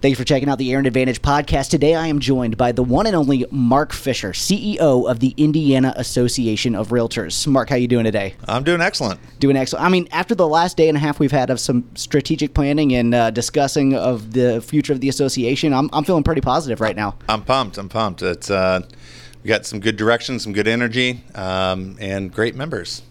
Thanks for checking out the Aaron Advantage podcast. Today I am joined by the one and only Mark Fisher, CEO of the Indiana Association of Realtors. Mark, how you doing today? I'm doing excellent. Doing excellent. I mean, after the last day and a half we've had of some strategic planning and uh, discussing of the future of the association, I'm, I'm feeling pretty positive right now. I'm pumped. I'm pumped. It's uh, we got some good direction, some good energy, um, and great members.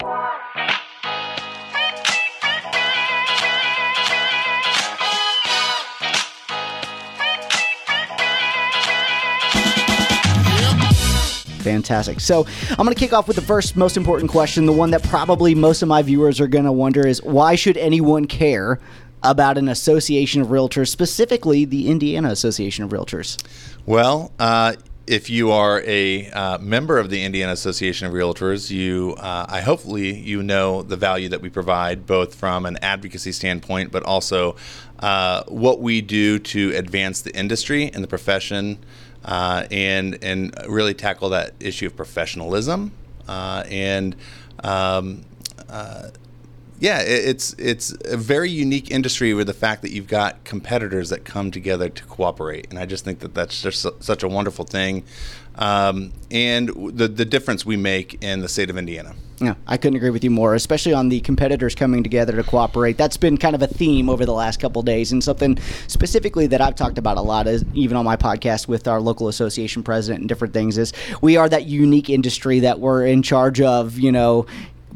Fantastic. So I'm going to kick off with the first most important question, the one that probably most of my viewers are going to wonder is why should anyone care about an association of realtors, specifically the Indiana Association of Realtors? Well, uh, if you are a uh, member of the Indiana Association of Realtors, you, uh, I hopefully you know the value that we provide, both from an advocacy standpoint, but also uh, what we do to advance the industry and the profession uh, and and really tackle that issue of professionalism. Uh, and um, uh, yeah, it's it's a very unique industry with the fact that you've got competitors that come together to cooperate, and I just think that that's just such a wonderful thing, um, and the the difference we make in the state of Indiana. Yeah, I couldn't agree with you more, especially on the competitors coming together to cooperate. That's been kind of a theme over the last couple days, and something specifically that I've talked about a lot, is even on my podcast with our local association president and different things, is we are that unique industry that we're in charge of, you know,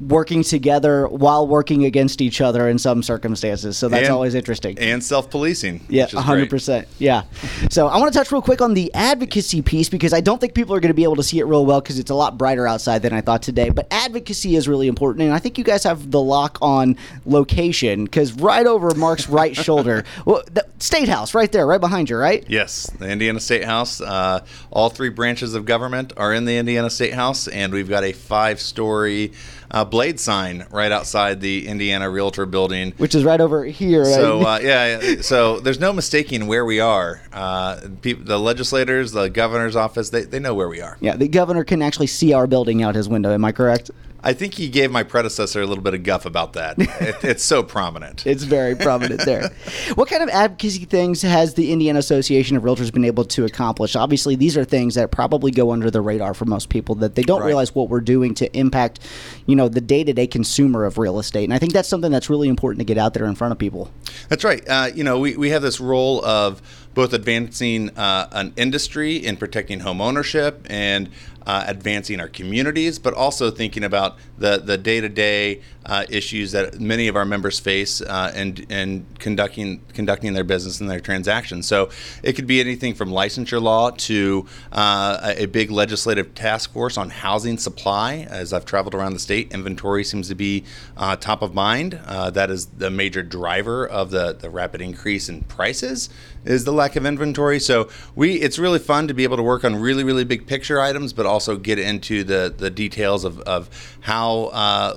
working together while working against each other in some circumstances. So that's And- always interesting. And self policing. Yeah, hundred percent. Yeah. So I want to touch real quick on the advocacy piece because I don't think people are going to be able to see it real well because it's a lot brighter outside than I thought today. But advocacy is really important, and I think you guys have the lock on location because right over Mark's right shoulder, well, the State House, right there, right behind you, right? Yes, the Indiana State House. Uh, all three branches of government are in the Indiana State House, and we've got a five-story uh, blade sign right outside the Indiana Realtor Building. Which is right over here. right? So uh, yeah, so there's no mistaking where we are. Uh, the legislators, the governor's office, they, they know where we are. yeah, the governor can actually see our building out his window. Am I correct? I think he gave my predecessor a little bit of guff about that. it, it's so prominent. It's very prominent there. What kind of advocacy things has the Indiana Association of Realtors been able to accomplish? Obviously, these are things that probably go under the radar for most people that they don't Right. realize what we're doing to impact, you know, the day-to-day consumer of real estate. And I think that's something that's really important to get out there in front of people. That's right. Uh, you know, we, we have this role of both advancing uh, an industry in protecting home ownership and uh, advancing our communities, but also thinking about the the day to day issues that many of our members face uh, and and conducting conducting their business and their transactions. So it could be anything from licensure law to uh, a big legislative task force on housing supply. As I've traveled around the state, inventory seems to be uh, top of mind. Uh, that is the major driver of the, the rapid increase in prices is the lack of inventory. So we it's really fun to be able to work on really really big picture items, but also get into the the details of, of how uh,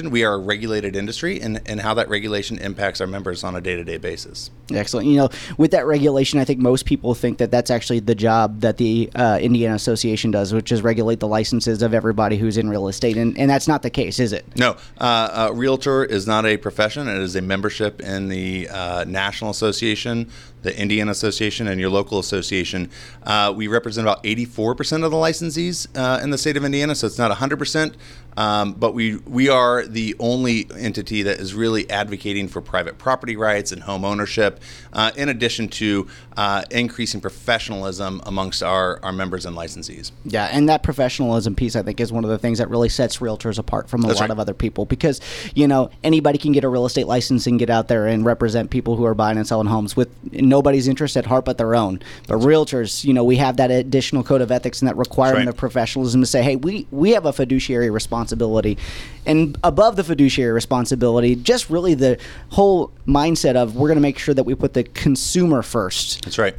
regulation. We are a regulated industry, and and how that regulation impacts our members on a day to day basis. Excellent. You know, with that regulation, I think most people think that that's actually the job that the uh, Indiana Association does, which is regulate the licenses of everybody who's in real estate. And, and that's not the case, is it? No, uh, uh, realtor is not a profession. It is a membership in the uh, National Association, the Indiana Association, and your local association. Uh, we represent about 84% of the licensees uh, in the state of Indiana, so it's not 100%. Um, but we we are the only entity that is really advocating for private property rights and home ownership, uh, in addition to uh, increasing professionalism amongst our, our members and licensees. Yeah, and that professionalism piece, I think, is one of the things that really sets realtors apart from a That's lot right. of other people because, you know, anybody can get a real estate license and get out there and represent people who are buying and selling homes with nobody's interest at heart but their own. But realtors, you know, we have that additional code of ethics and that requirement right. of professionalism to say, hey, we, we have a fiduciary responsibility. And above the fiduciary responsibility, just really the whole mindset of we're going to make sure that we put the consumer first. That's right.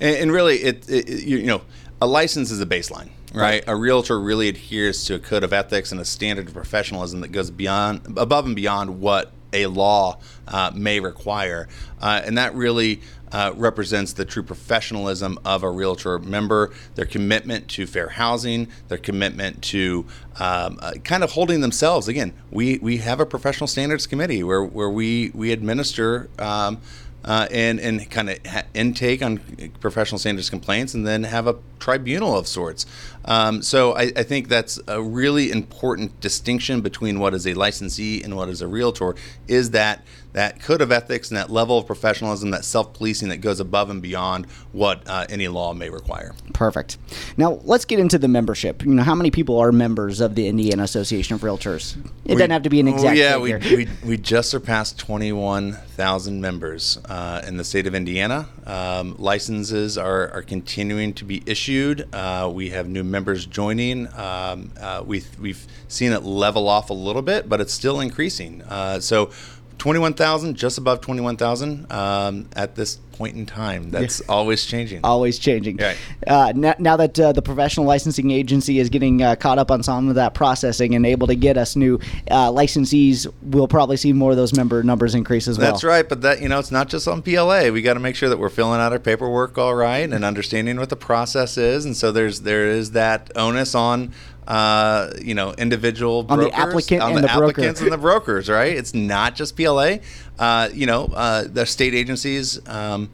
And, and really, it, it you, you know, a license is a baseline, right? A realtor really adheres to a code of ethics and a standard of professionalism that goes beyond, above and beyond what a law uh, may require, uh, and that really uh, represents the true professionalism of a realtor member, their commitment to fair housing, their commitment to um, uh, kind of holding themselves. Again, we, we have a professional standards committee where, where we, we administer um, uh, and and kind of ha- intake on professional standards complaints, and then have a tribunal of sorts. Um, so I, I, think that's a really important distinction between what is a licensee and what is a realtor. Is that that code of ethics and that level of professionalism, that self policing that goes above and beyond what uh, any law may require. Perfect. Now let's get into the membership. You know, how many people are members of the Indiana Association of Realtors? It we, doesn't have to be an exact. Number. Yeah, we, we, we just surpassed twenty one thousand members uh, in the state of Indiana. Um, licenses are, are continuing to be issued. Uh, we have new members joining. Um, uh, we've we've seen it level off a little bit, but it's still increasing. Uh, so 21,000, just above 21,000 um, at this point in time. That's yeah. always changing. Always changing. Right. Uh, now, now, that uh, the professional licensing agency is getting uh, caught up on some of that processing and able to get us new uh, licensees, we'll probably see more of those member numbers increase as well. That's right. But that you know, it's not just on PLA. We got to make sure that we're filling out our paperwork all right and understanding what the process is. And so there's there is that onus on uh, you know, individual on brokers, the applicant on and the, the applicants broker. and the brokers, right? It's not just PLA. Uh, you know, uh, the state agencies um,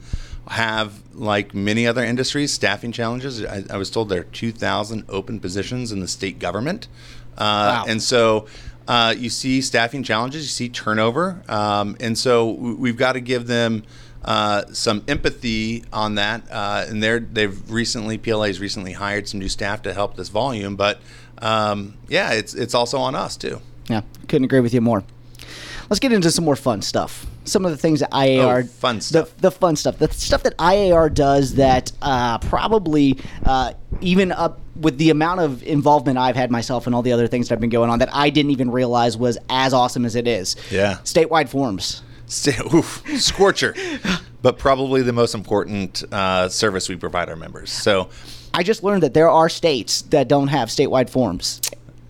have, like many other industries, staffing challenges. I, I was told there are 2,000 open positions in the state government, uh, wow. and so. Uh, you see staffing challenges, you see turnover, um, and so we've got to give them uh, some empathy on that. Uh, and they're they've recently PLA's recently hired some new staff to help this volume, but um, yeah, it's it's also on us too. Yeah, couldn't agree with you more. Let's get into some more fun stuff. Some of the things that IAR oh, fun stuff. The, the, fun stuff, the stuff that IAR does that uh, probably uh, even up with the amount of involvement I've had myself and all the other things that have been going on that I didn't even realize was as awesome as it is. Yeah, statewide forms. Oof, scorcher, but probably the most important uh, service we provide our members. So, I just learned that there are states that don't have statewide forms.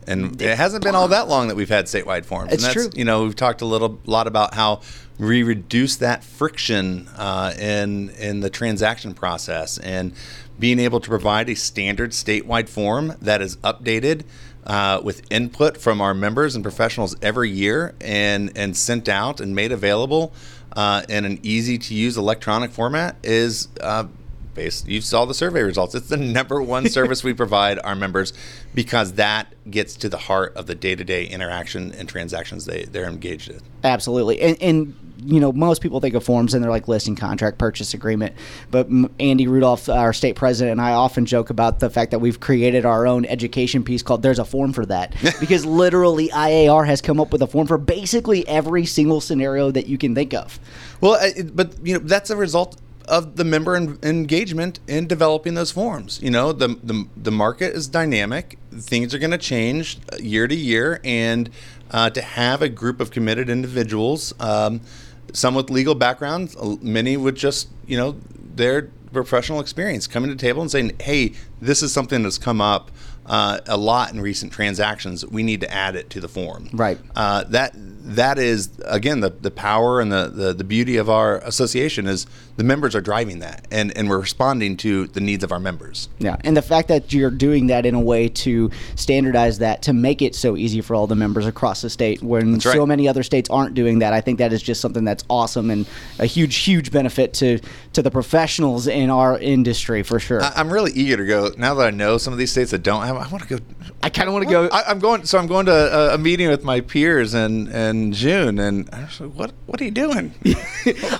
And it hasn't been all that long that we've had statewide forms. It's and that's, true. You know, we've talked a little lot about how we reduce that friction uh, in in the transaction process and being able to provide a standard statewide form that is updated uh, with input from our members and professionals every year and, and sent out and made available uh, in an easy to use electronic format is uh, based. You saw the survey results. It's the number one service we provide our members because that gets to the heart of the day to day interaction and transactions they, they're engaged in. Absolutely. And, and you know, most people think of forms and they're like listing contract, purchase agreement. But Andy Rudolph, our state president, and I often joke about the fact that we've created our own education piece called "There's a Form for That," because literally IAR has come up with a form for basically every single scenario that you can think of. Well, but you know, that's a result of the member engagement in developing those forms. You know, the the, the market is dynamic; things are going to change year to year, and uh, to have a group of committed individuals. Um, some with legal backgrounds, many with just you know their professional experience coming to the table and saying, "Hey, this is something that's come up uh, a lot in recent transactions. We need to add it to the form." Right. Uh, that that is again the, the power and the, the, the beauty of our association is the members are driving that and, and we're responding to the needs of our members yeah and the fact that you're doing that in a way to standardize that to make it so easy for all the members across the state when right. so many other states aren't doing that i think that is just something that's awesome and a huge huge benefit to to the professionals in our industry for sure I, am really eager to go now that i know some of these states that don't have i want to go i kind of want to go I, am going so i'm going to a, a meeting with my peers and in June, and I was like, "What? What are you doing?"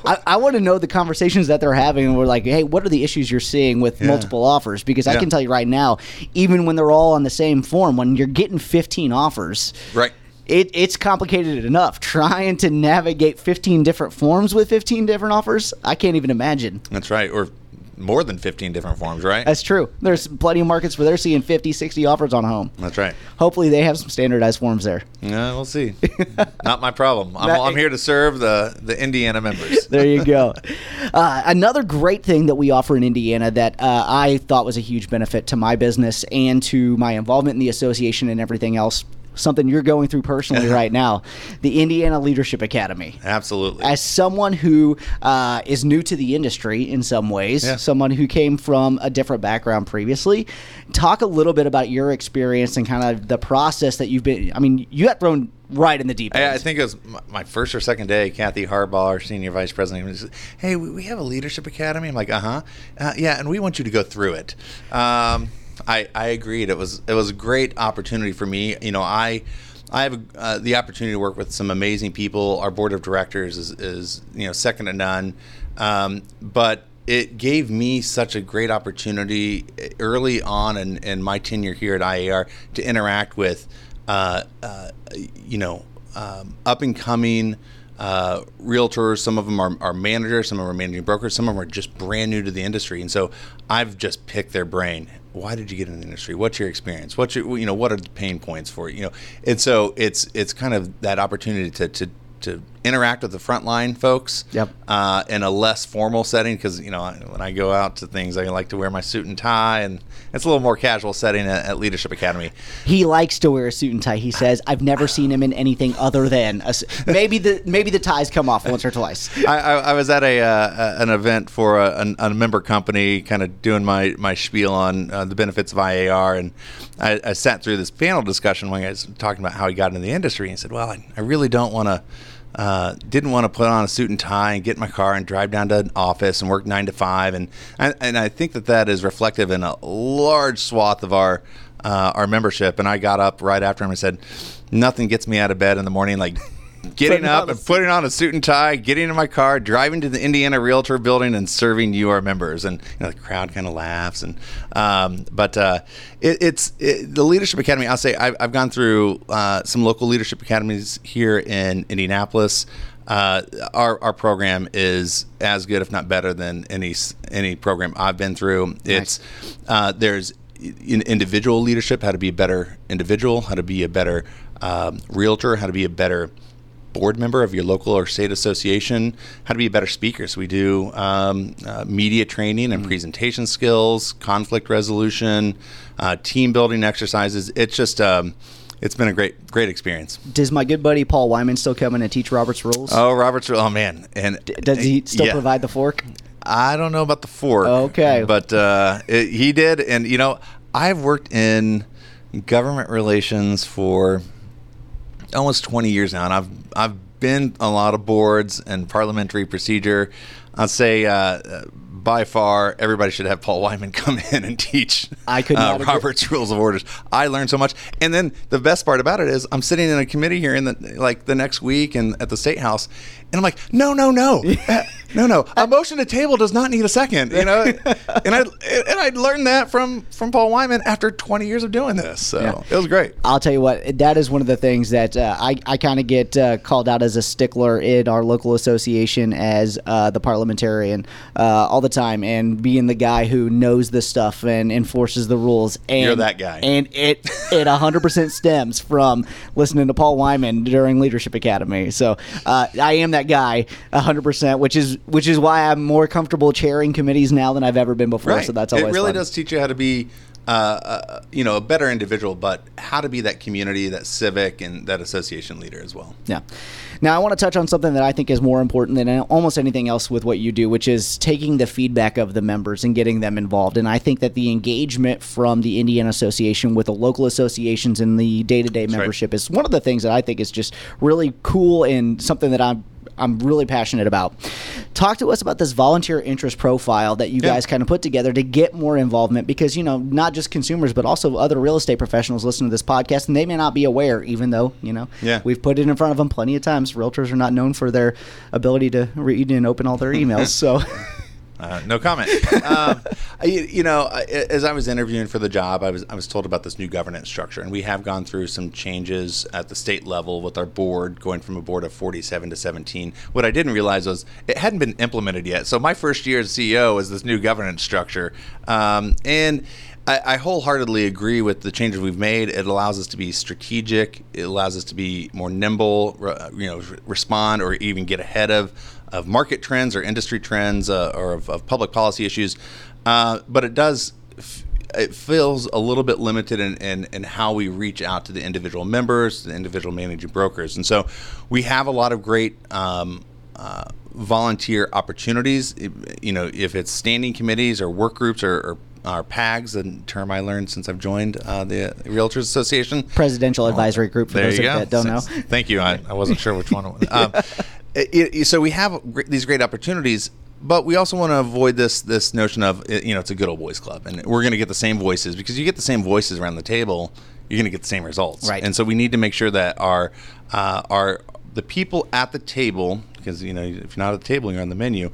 I, I want to know the conversations that they're having, and we're like, "Hey, what are the issues you're seeing with yeah. multiple offers?" Because I can tell you right now, even when they're all on the same form, when you're getting 15 offers, right. It, it's complicated enough trying to navigate 15 different forms with 15 different offers. I can't even imagine. That's right. Or more than 15 different forms, right? That's true. There's plenty of markets where they're seeing 50, 60 offers on a home. That's right. Hopefully they have some standardized forms there. Yeah, we'll see. Not my problem. I'm, I'm, here to serve the, the Indiana members. there you go. Uh, another great thing that we offer in Indiana that uh, I thought was a huge benefit to my business and to my involvement in the association and everything else something you're going through personally right now, the Indiana Leadership Academy. Absolutely. As someone who uh, is new to the industry in some ways, Yeah. someone who came from a different background previously, talk a little bit about your experience and kind of the process that you've been. I mean, you got thrown right in the deep end. I, I think it was my first or second day. Kathy Harbaugh, our senior vice president, was, "Hey, we, we have a leadership academy." I'm like, "Uh-huh, uh yeah," and we want you to go through it. Um, I I agreed. It was it was a great opportunity for me. You know, I. I have uh, the opportunity to work with some amazing people. Our board of directors is, is you know second to none, um, but it gave me such a great opportunity early on in, in my tenure here at IAR to interact with, uh, uh, you know, um, up and coming uh, realtors. Some of them are, are managers, some of them are managing brokers, some of them are just brand new to the industry. And so I've just picked their brain. Why did you get in the industry? What's your experience? What's your, you know, what are the pain points for you? You know, and so it's it's kind of that opportunity to to to interact with the frontline folks Yep. uh, in a less formal setting because you know when I go out to things I like to wear my suit and tie and it's a little more casual setting at, at Leadership Academy. He likes to wear a suit and tie. He says, "I've never seen him in anything other than a maybe the maybe the ties come off once or twice." I, I, I was at a uh, an event for a, an- a member company, kind of doing my, my spiel on uh, the benefits of IAR, and I, I sat through this panel discussion when I was talking about how he got into the industry, and he said, "Well, I, I really don't want to." Uh, didn't want to put on a suit and tie and get in my car and drive down to an office and work nine to five, and and, and I think that that is reflective in a large swath of our uh, our membership. And I got up right after him and said, "Nothing gets me out of bed in the morning like getting up and putting on a suit and tie, getting in my car, driving to the Indiana Realtor Building, and serving you, our members." And you know, the crowd kind of laughs. And um, but uh, it, it's it, the Leadership Academy. I'll say I've, I've gone through uh, some local leadership academies here in Indianapolis. Uh, our, our program is as good, if not better, than any any program I've been through. It's uh, there's in individual leadership, how to be a better individual, how to be a better um, realtor, how to be a better board member of your local or state association, how to be a better speaker. So we do um, uh, media training and presentation skills, conflict resolution, uh, team building exercises. It's just um, it's been a great great experience. Does my good buddy Paul Wyman still come in and teach Robert's rules? Oh, Robert's rules. oh man, and Does he still yeah. provide the fork? I don't know about the fork. Okay. But uh, it, he did. And, you know, I've worked in government relations for almost 20 years now. And I've, I've been a lot of boards and parliamentary procedure. I'd say uh, by far everybody should have Paul Wyman come in and teach I could not uh, agree- Robert's Rules of Orders. I learned so much. And then the best part about it is I'm sitting in a committee here in the like the next week and at the state house and I'm like, no, no, no, Uh, no, no. A motion to table does not need a second, you know. and I and I learned that from from Paul Wyman after 20 years of doing this. So Yeah. it was great. I'll tell you what, that is one of the things that uh, I, I kind of get uh, called out as a stickler in our local association as uh, the parliamentarian uh, all the time and being the guy who knows this stuff and enforces the rules. And, You're that guy. And it, it 100% stems from listening to Paul Wyman during Leadership Academy. So uh, I am that guy 100%, which is which is why I'm more comfortable chairing committees now than I've ever been before. Right. So that's always it really fun. does teach you how to be, uh, uh, you know, a better individual, but how to be that community, that civic, and that association leader as well. Yeah. Now, I want to touch on something that I think is more important than almost anything else with what you do, which is taking the feedback of the members and getting them involved. And I think that the engagement from the Indiana Association with the local associations and the day to day right. membership is one of the things that I think is just really cool and something that I'm. I'm really passionate about. Talk to us about this volunteer interest profile that you Yeah. guys kind of put together to get more involvement because, you know, not just consumers, but also other real estate professionals listen to this podcast and they may not be aware, even though, you know, Yeah. we've put it in front of them plenty of times. Realtors are not known for their ability to read and open all their emails. So, Uh, no comment. um, I, you know, as I was interviewing for the job, I was I was told about this new governance structure, and we have gone through some changes at the state level with our board, going from a board of 47 to 17. What I didn't realize was it hadn't been implemented yet. So my first year as CEO was this new governance structure, um, and. I, I wholeheartedly agree with the changes we've made. It allows us to be strategic. It allows us to be more nimble, you know, re- respond or even get ahead of of market trends or industry trends uh, or of, of public policy issues. Uh, but it does. f- it feels a little bit limited in, in, in how we reach out to the individual members, the individual managing brokers. And so we have a lot of great um, uh, volunteer opportunities. You know, if it's standing committees or work groups or, or our PAGs, a term I learned since I've joined uh, the Realtors Association. Presidential Advisory Group, for there those you that don't know. Thank you. I, I wasn't sure which one it was. Um, it, it, so we have these great opportunities, but we also want to avoid this this notion of you know it's a good old boys club, and we're going to get the same voices because you get the same voices around the table, you're going to get the same results. Right. And so we need to make sure that our uh, our the people at the table, because you know if you're not at the table, you're on the menu,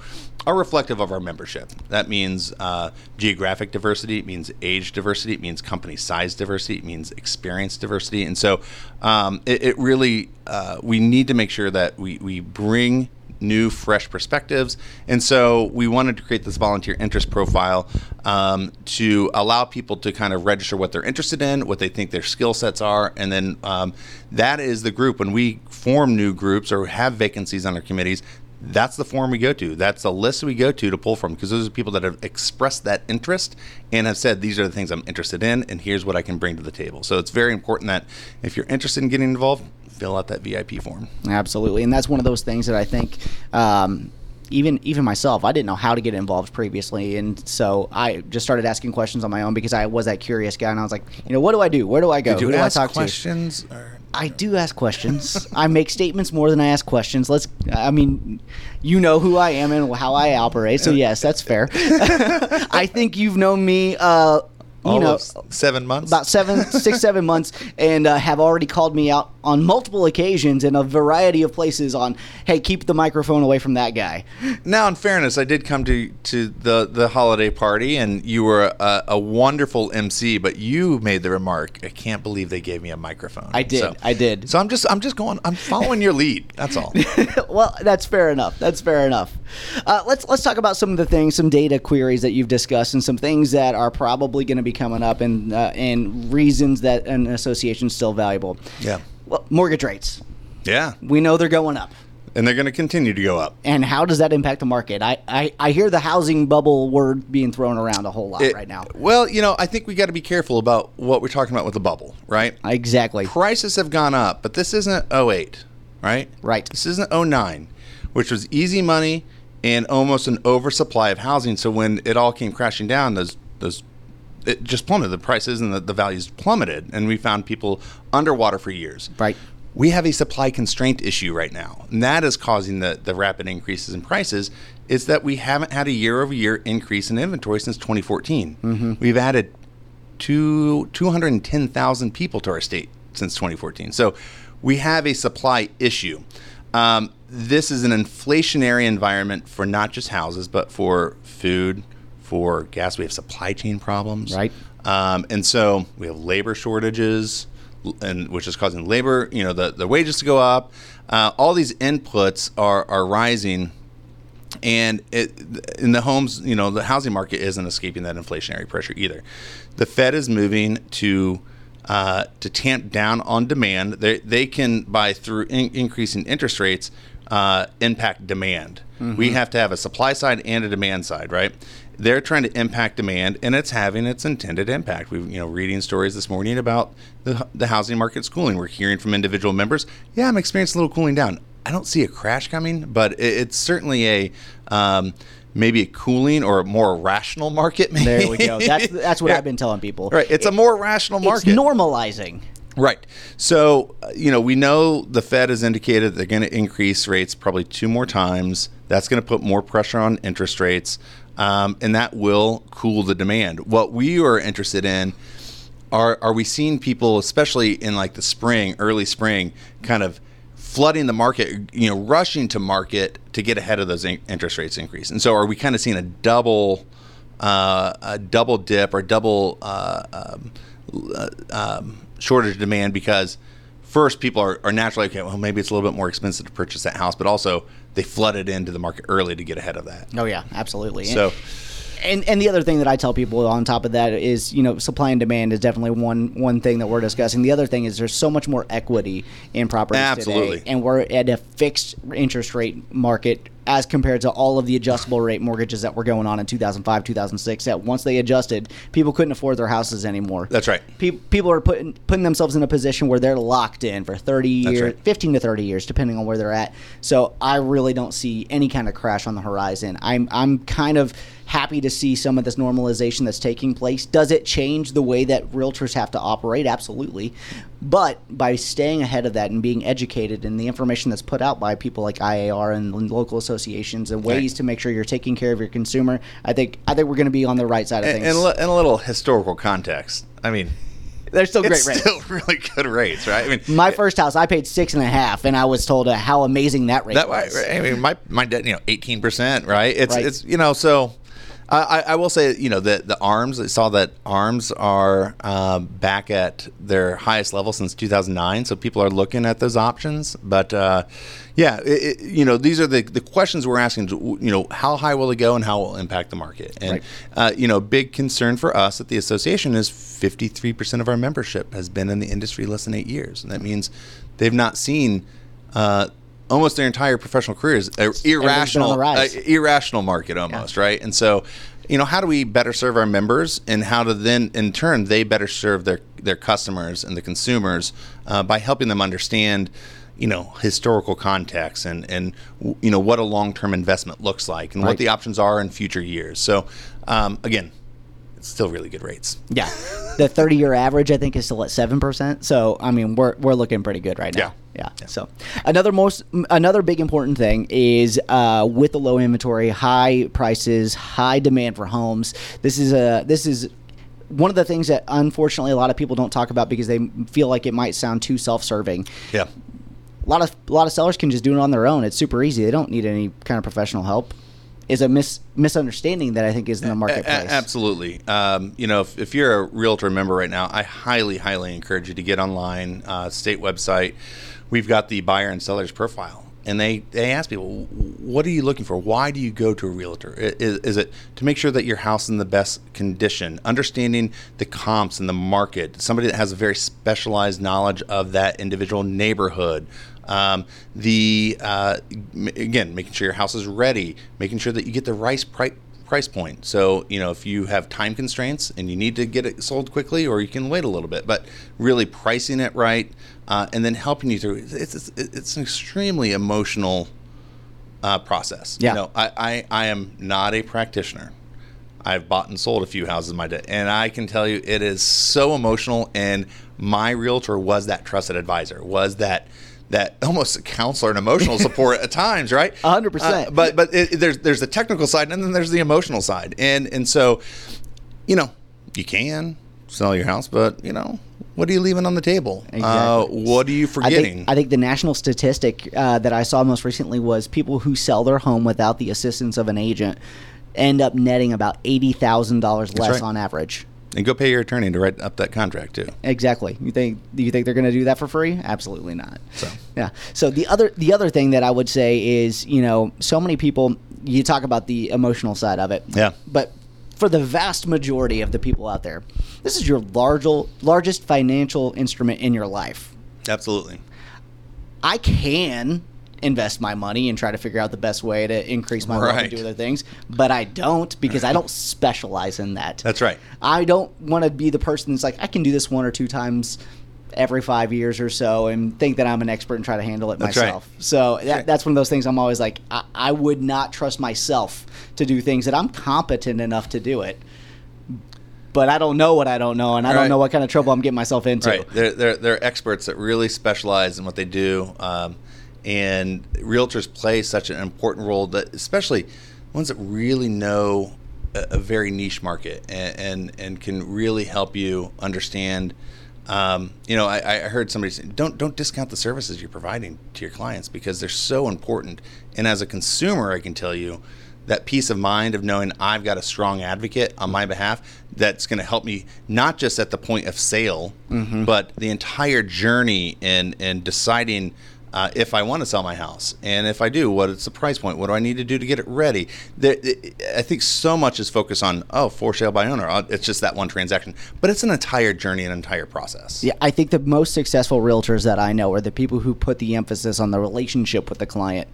are reflective of our membership. That means uh, geographic diversity, it means age diversity, it means company size diversity, it means experience diversity, and so um, it, it, really uh, we need to make sure that we we bring new, fresh perspectives. And so we wanted to create this volunteer interest profile um, to allow people to kind of register what they're interested in, what they think their skill sets are. And then um, that is the group. When we form new groups or have vacancies on our committees, that's the form we go to. That's the list we go to to pull from because those are people that have expressed that interest and have said, these are the things I'm interested in, and here's what I can bring to the table. So it's very important that if you're interested in getting involved, fill out that VIP form. Absolutely, and that's one of those things that I think. Um, even even myself, I didn't know how to get involved previously, and so I just started asking questions on my own because I was that curious guy, and I was like, you know, what do I do? Where do I go? Did you Who do ask I talk questions? to? I do ask questions. I make statements more than I ask questions. Let's. I mean, you know who I am and how I operate, so yes, that's fair. I think you've known me. Uh, you know, seven months. about seven, six, seven months, and uh, have already called me out on multiple occasions in a variety of places on, hey, keep the microphone away from that guy. Now, in fairness, I did come to to the the holiday party, and you were a, a wonderful MC. But you made the remark, "I can't believe they gave me a microphone." I did. So, I did. So I'm just I'm just going. I'm following your lead. That's all. well, that's fair enough. That's fair enough. Uh, let's let's talk about some of the things, some data queries that you've discussed, and some things that are probably going to be coming up, and uh, and reasons that an association is still valuable. Yeah. Well, mortgage rates. Yeah. We know they're going up. And they're going to continue to go up. And how does that impact the market? I, I, I hear the housing bubble word being thrown around a whole lot It- right now. Well, you know, I think we got to be careful about what we're talking about with the bubble, right? Exactly. Prices have gone up, but this isn't 08, right? Right. This isn't 09, which was easy money and almost an oversupply of housing. So when it all came crashing down, those those it just plummeted. The prices and the, the values plummeted, and we found people underwater for years. Right. We have a supply constraint issue right now, and that is causing the, the rapid increases in prices. Is that we haven't had a year over year increase in inventory since 2014. We've added two, 210,000 people to our state since 2014. So we have a supply issue. Um, this is an inflationary environment for not just houses, but for food, for gas. We have supply chain problems. Right. Um, and so we have labor shortages, and which is causing labor, you know, the, the wages to go up. Uh, all these inputs are, are rising and it, in the homes, you know, the housing market isn't escaping that inflationary pressure either. The Fed is moving to uh, to tamp down on demand. They they can by through in- increasing interest rates uh, impact demand. We have to have a supply side and a demand side, right? They're trying to impact demand, and it's having its intended impact. We've you know reading stories this morning about the the housing market's cooling. We're hearing from individual members, yeah, I'm experiencing a little cooling down. I don't see a crash coming, but it, it's certainly a um, maybe a cooling or a more rational market. Maybe. There we go. That's that's what Yeah. I've been telling people. Right, it's a more rational It's market. normalizing. Right. So, uh, you know, we know the Fed has indicated they're going to increase rates probably two more times. That's going to put more pressure on interest rates, um, and that will cool the demand. What we are interested in are are we seeing people, especially in like the spring, early spring, kind of flooding the market, you know, rushing to market to get ahead of those in- interest rates increase. And so, are we kind of seeing a double, uh, a double dip or double uh, um, uh, um, shortage of demand because first people are, are naturally okay. Well, maybe it's a little bit more expensive to purchase that house, but also they flooded into the market early to get ahead of that. Oh yeah, absolutely. So, and and the other thing that I tell people on top of that is you know supply and demand is definitely one one thing that we're discussing. The other thing is there's so much more equity in properties Absolutely. today, and we're at a fixed interest rate market as compared to all of the adjustable rate mortgages that were going on in 2005, 2006. That once they adjusted, people couldn't afford their houses anymore. That's right. Pe- people are putting putting themselves in a position where they're locked in for 30 years, right. 15 to 30 years, depending on where they're at. So I really don't see any kind of crash on the horizon. I'm I'm kind of happy to see some of this normalization that's taking place. Does it change the way that realtors have to operate? Absolutely. But by staying ahead of that and being educated and the information that's put out by people like IAR and local associations and ways Right. to make sure you're taking care of your consumer, I think I think we're going to be on the right side of And, things. and, a li- and a little historical context. I mean, They're still great it's rates. still really good rates, right? I mean, My first house, I paid six and a half, and I was told uh, how amazing that rate that was. I mean, my my debt, you know, eighteen percent, right? It's Right. it's you know, so I, I will say, you know, the the arms. I saw that arms are um, back at their highest level since two thousand nine. So people are looking at those options, but uh, yeah, it, it, you know, these are the the questions we're asking. You know, how high will it go, and how will it impact the market? And Right. uh, you know, big concern for us at the association is 53% of our membership has been in the industry less than eight years. And that means they've not seen uh, almost their entire professional careers a irrational, on the rise. uh, irrational market almost, right? And so, you know, how do we better serve our members and how do then, in turn, they better serve their, their customers and the consumers uh, by helping them understand you know historical context and and you know what a long-term investment looks like and what the options are in future years so um, again it's still really good rates Yeah, the thirty-year average I think is still at seven percent. So I mean, we're we're looking pretty good right now. Yeah. Yeah. So another most another big important thing is uh, with the low inventory, high prices, high demand for homes. This is a this is. One of the things that unfortunately a lot of people don't talk about because they feel like it might sound too self-serving. yeah A lot of a lot of sellers can just do it on their own. It's super easy. They don't need any kind of professional help. Is a mis- misunderstanding that I think is in the marketplace. absolutely. Um, you know, if, if you're a realtor member right now, I highly, highly encourage you to get online, uh, state website. We've got the buyer and seller's profile. And they, they ask people, what are you looking for? Why do you go to a realtor? Is, is it to make sure that your house is in the best condition, understanding the comps and the market, somebody that has a very specialized knowledge of that individual neighborhood, um, the uh, m- again, making sure your house is ready, making sure that you get the right price price point. So you know if you have time constraints and you need to get it sold quickly, or you can wait a little bit, but really pricing it right, uh, and then helping you through. It's it's, it's an extremely emotional uh, process. Yeah. You know, I, I I am not a practitioner. I've bought and sold a few houses in my day, and I can tell you it is so emotional. And my realtor was that trusted advisor, was that that almost a counselor and emotional support at times, right? A hundred percent. Uh, But but it, there's there's the technical side, and then there's the emotional side, and and so, you know, you can sell your house, but you know, what are you leaving on the table? Uh, what are you I forgetting? think, I think the national statistic uh, that I saw most recently was people who sell their home without the assistance of an agent end up netting about eighty thousand dollars less right. on average. And go pay your attorney to write up that contract too. Exactly. You think do you think they're going to do that for free? Absolutely not. So. yeah. So the other the other thing that I would say is you know so many people you talk about the emotional side of it. Yeah. But for the vast majority of the people out there, this is your large, largest financial instrument in your life. Absolutely. I can invest my money and try to figure out the best way to increase my wealth and do other things, but I don't because I don't specialize in that. That's right. I don't want to be the person that's like I can do this one or two times every five years or so and think that I'm an expert and try to handle it That's right. myself. So that, right. that's one of those things I'm always like I, I would not trust myself to do things that I'm competent enough to do it. But I don't know what I don't know, and I don't know what kind of trouble I'm getting myself into. Right. They're, they're, they're experts that really specialize in what they do. Um, and realtors play such an important role that, especially ones that really know a, a very niche market and, and, and can really help you understand. Um, you know, I, I heard somebody say, don't don't discount the services you're providing to your clients because they're so important. And as a consumer, I can tell you that peace of mind of knowing I've got a strong advocate on my behalf that's going to help me not just at the point of sale, but the entire journey in in deciding uh, if I want to sell my house, and if I do, what is the price point? What do I need to do to get it ready? There, I think so much is focused on oh, for sale by owner. Uh, It's just that one transaction, but it's an entire journey, an entire process. Yeah, I think the most successful realtors that I know are the people who put the emphasis on the relationship with the client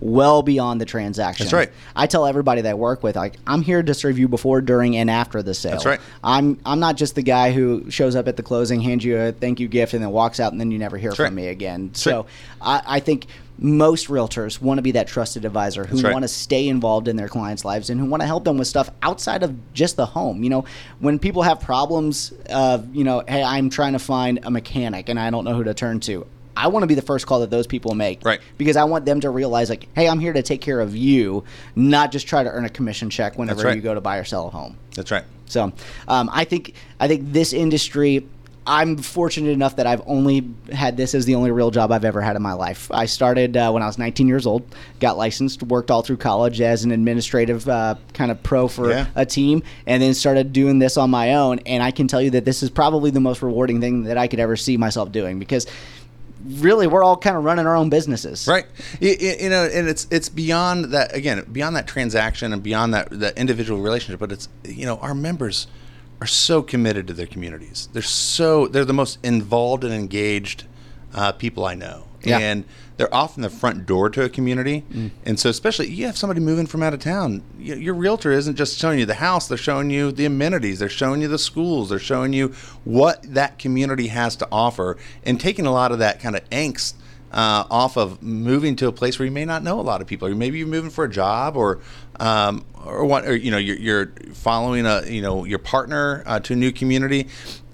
well beyond the transaction. That's right. I tell everybody that I work with, like, I'm here to serve you before, during, and after the sale. That's right. I'm I'm not just the guy who shows up at the closing, hands you a thank you gift, and then walks out, and then you never hear That's from right. me again. That's so right. I, I think most realtors want to be that trusted advisor who right. want to stay involved in their clients' lives and who want to help them with stuff outside of just the home. You know, when people have problems of, you know, hey, I'm trying to find a mechanic and I don't know who to turn to. I want to be the first call that those people make. Right. Because I want them to realize, like, hey, I'm here to take care of you, not just try to earn a commission check whenever right. you go to buy or sell a home. That's right. So um, I think I think this industry. I'm fortunate enough that I've only had this as the only real job I've ever had in my life. I started uh, when I was 19 years old, got licensed, worked all through college as an administrative uh, kind of pro for Yeah. a team, and then started doing this on my own. And I can tell you that this is probably the most rewarding thing that I could ever see myself doing because really we're all kind of running our own businesses. Right. You, you know, and it's it's beyond that again, beyond that transaction and beyond that that individual relationship. But it's you know, our members are so committed to their communities. They're so they're the most involved and engaged uh, people I know, Yeah. and they're often the front door to a community. And so, especially you have somebody moving from out of town, y- your realtor isn't just showing you the house; they're showing you the amenities, they're showing you the schools, they're showing you what that community has to offer, and taking a lot of that kind of angst uh, off of moving to a place where you may not know a lot of people, or maybe you're moving for a job, or um, or what, or you know, you're, you're following a you know your partner uh, to a new community,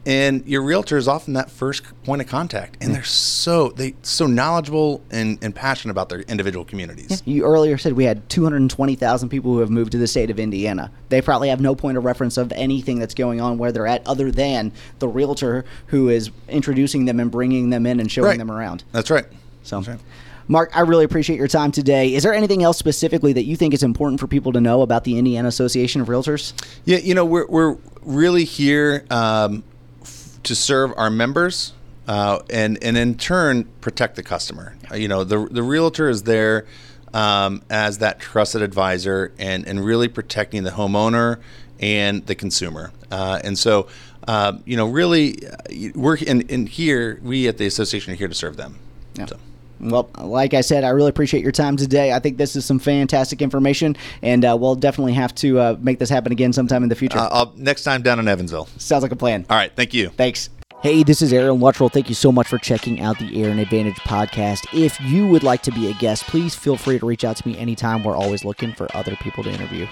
and your realtor is often that first point of contact, and they're so they so knowledgeable and, and passionate about their individual communities. You earlier said we had 220,000 people who have moved to the state of Indiana. They probably have no point of reference of anything that's going on where they're at other than the realtor who is introducing them and bringing them in and showing Right. them around. That's right. So, That's right. Mark, I really appreciate your time today. Is there anything else specifically that you think is important for people to know about the Indiana Association of Realtors? Yeah, you know, we're, we're really here um, to serve our members uh, and, and in turn protect the customer. You know, the, the realtor is there um, as that trusted advisor and, and really protecting the homeowner and the consumer. Uh, and so, uh, you know, really, uh, we're in, in here, we at the association are here to serve them. Yeah. So. Well, like I said, I really appreciate your time today. I think this is some fantastic information, and uh, we'll definitely have to uh, make this happen again sometime in the future. Uh, I'll, next time down in Evansville. Sounds like a plan. All right. Thank you. Thanks. Hey, this is Aaron Luttrull. Thank you so much for checking out the Aaron Advantage podcast. If you would like to be a guest, please feel free to reach out to me anytime. We're always looking for other people to interview.